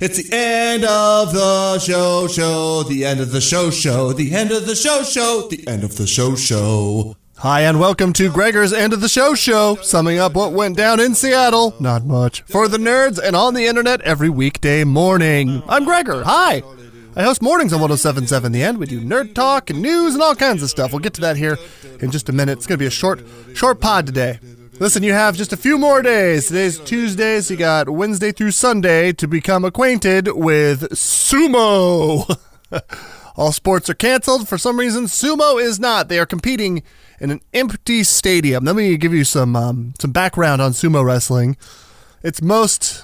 It's the end of the show, show, the end of the show, show, the end of the show, show, the end of the show, show. Hi, and welcome to Gregor's End of the Show show, summing up what went down in Seattle. Not much. For the nerds and on the internet every weekday morning. I'm Gregor. Hi. I host mornings on 1077 The End. We do nerd talk and news and all kinds of stuff. We'll get to that here in just a minute. It's going to be a short, short pod today. Listen, you have just a few more days. Today's Tuesday, so you got Wednesday through Sunday to become acquainted with sumo. All sports are canceled. For some reason, sumo is not. They are competing in an empty stadium. Let me give you some um, some background on sumo wrestling. It's most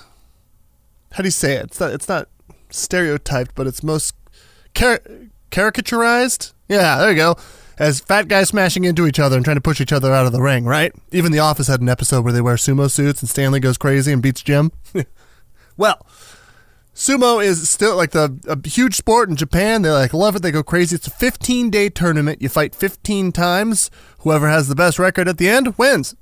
how do you say it? It's not it's not stereotyped, but it's most car- caricaturized. Yeah, there you go. As fat guys smashing into each other and trying to push each other out of the ring, right? Even The Office had an episode where they wear sumo suits and Stanley goes crazy and beats Jim. well, Sumo is still like the a huge sport in Japan. They like love it. They go crazy. It's a 15 day tournament. You fight 15 times. Whoever has the best record at the end wins.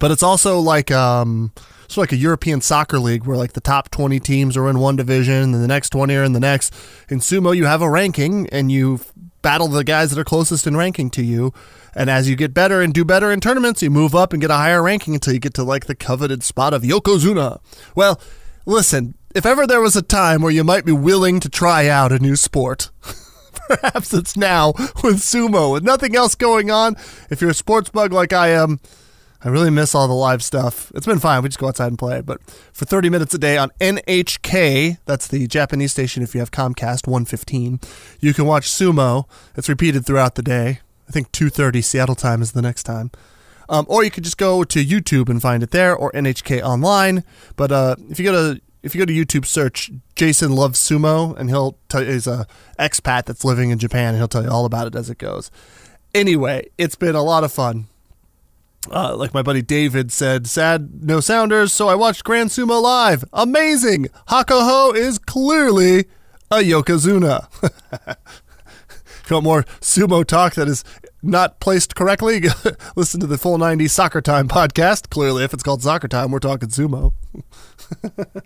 But it's also like um, of like a European soccer league where like the top 20 teams are in one division and the next 20 are in the next. In sumo, you have a ranking and you battle the guys that are closest in ranking to you. And as you get better and do better in tournaments, you move up and get a higher ranking until you get to like the coveted spot of Yokozuna. Well, listen, if ever there was a time where you might be willing to try out a new sport, perhaps it's now with sumo. With nothing else going on, if you're a sports bug like I am, I really miss all the live stuff. It's been fine. We just go outside and play. But for 30 minutes a day on NHK, that's the Japanese station if you have Comcast 115, you can watch sumo. It's repeated throughout the day. I think 2:30 Seattle time is the next time. Um, or you could just go to YouTube and find it there, or NHK online. But uh, if you go to if you go to YouTube, search Jason loves sumo, and he'll tell you he's a expat that's living in Japan, and he'll tell you all about it as it goes. Anyway, it's been a lot of fun. Uh, like my buddy David said, sad no sounders, so I watched Grand Sumo live. Amazing! Hakuho is clearly a Yokozuna. you want more sumo talk that is not placed correctly, listen to the Full 90 Soccer Time podcast. Clearly, if it's called Soccer Time, we're talking sumo.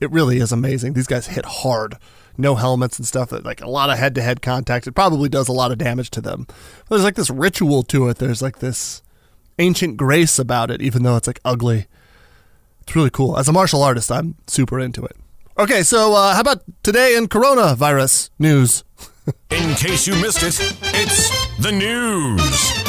it really is amazing. These guys hit hard. No helmets and stuff. Like a lot of head to head contact. It probably does a lot of damage to them. But there's like this ritual to it. There's like this ancient grace about it, even though it's like ugly. It's really cool. As a martial artist, I'm super into it. Okay, so uh, how about today in coronavirus news? in case you missed it, it's the news.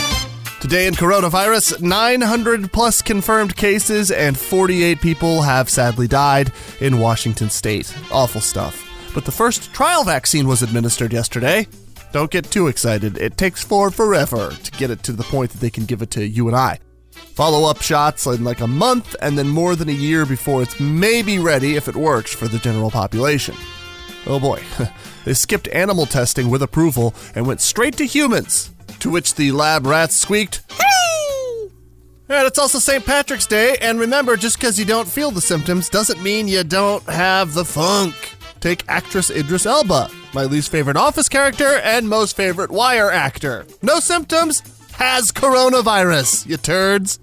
Today in coronavirus, 900 plus confirmed cases and 48 people have sadly died in Washington state. Awful stuff. But the first trial vaccine was administered yesterday. Don't get too excited. It takes for forever to get it to the point that they can give it to you and I. Follow up shots in like a month and then more than a year before it's maybe ready if it works for the general population. Oh boy. they skipped animal testing with approval and went straight to humans. To which the lab rats squeaked! And it's also St. Patrick's Day, and remember, just because you don't feel the symptoms doesn't mean you don't have the funk. Take actress Idris Elba, my least favorite office character and most favorite wire actor. No symptoms, has coronavirus, you turds.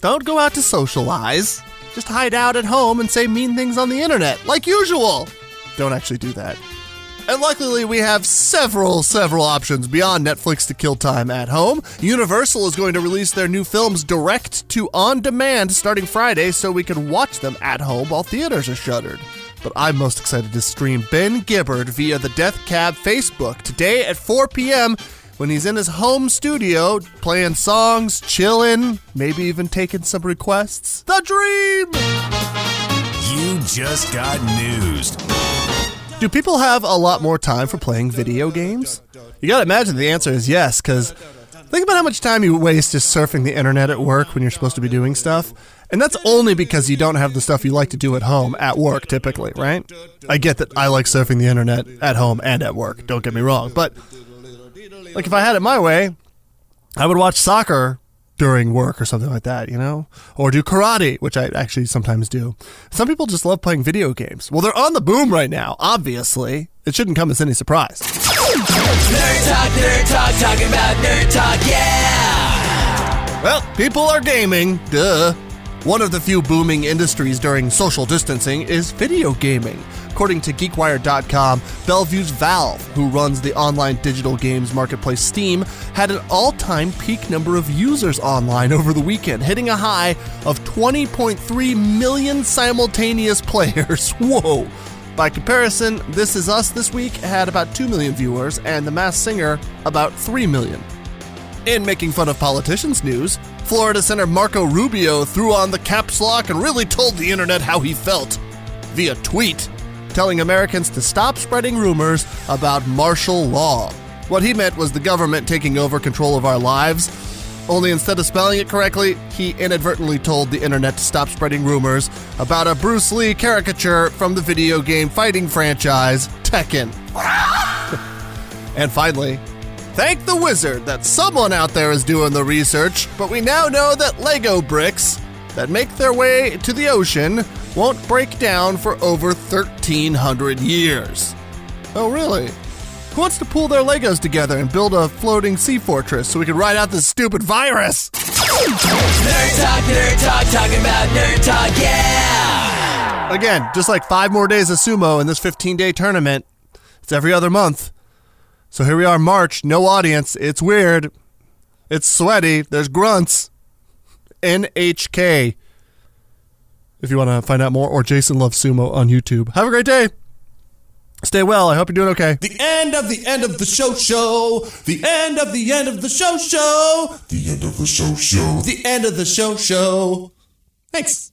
Don't go out to socialize. Just hide out at home and say mean things on the internet, like usual. Don't actually do that. And luckily, we have several, several options beyond Netflix to kill time at home. Universal is going to release their new films direct to on demand starting Friday so we can watch them at home while theaters are shuttered. But I'm most excited to stream Ben Gibbard via the Death Cab Facebook today at 4 p.m. when he's in his home studio playing songs, chilling, maybe even taking some requests. The dream! You just got news. Do people have a lot more time for playing video games? You gotta imagine the answer is yes, because think about how much time you waste just surfing the internet at work when you're supposed to be doing stuff. And that's only because you don't have the stuff you like to do at home at work typically, right? I get that I like surfing the internet at home and at work, don't get me wrong. But, like, if I had it my way, I would watch soccer during work or something like that, you know? Or do karate, which I actually sometimes do. Some people just love playing video games. Well, they're on the boom right now, obviously. It shouldn't come as any surprise. Nerd talk, nerd talk, talking about nerd talk, yeah! Well, people are gaming, duh. One of the few booming industries during social distancing is video gaming. According to GeekWire.com, Bellevue's Valve, who runs the online digital games marketplace Steam, had an all time peak number of users online over the weekend, hitting a high of 20.3 million simultaneous players. Whoa! By comparison, This Is Us this week had about 2 million viewers, and The Masked Singer about 3 million. In making fun of politicians news, Florida Senator Marco Rubio threw on the caps lock and really told the internet how he felt via tweet, telling Americans to stop spreading rumors about martial law. What he meant was the government taking over control of our lives. Only instead of spelling it correctly, he inadvertently told the internet to stop spreading rumors about a Bruce Lee caricature from the video game fighting franchise Tekken. and finally, Thank the wizard that someone out there is doing the research, but we now know that Lego bricks that make their way to the ocean won't break down for over 1,300 years. Oh, really? Who wants to pull their Legos together and build a floating sea fortress so we can ride out this stupid virus? Nerd talk, nerd talk, talking about nerd talk, yeah! Again, just like five more days of sumo in this 15 day tournament, it's every other month. So here we are, March, no audience. It's weird. It's sweaty. There's grunts. NHK. If you want to find out more, or Jason Loves Sumo on YouTube. Have a great day. Stay well. I hope you're doing okay. The end of the end of the show show. The end of the end of the show show. The end of the show show. The end of the show show. Thanks.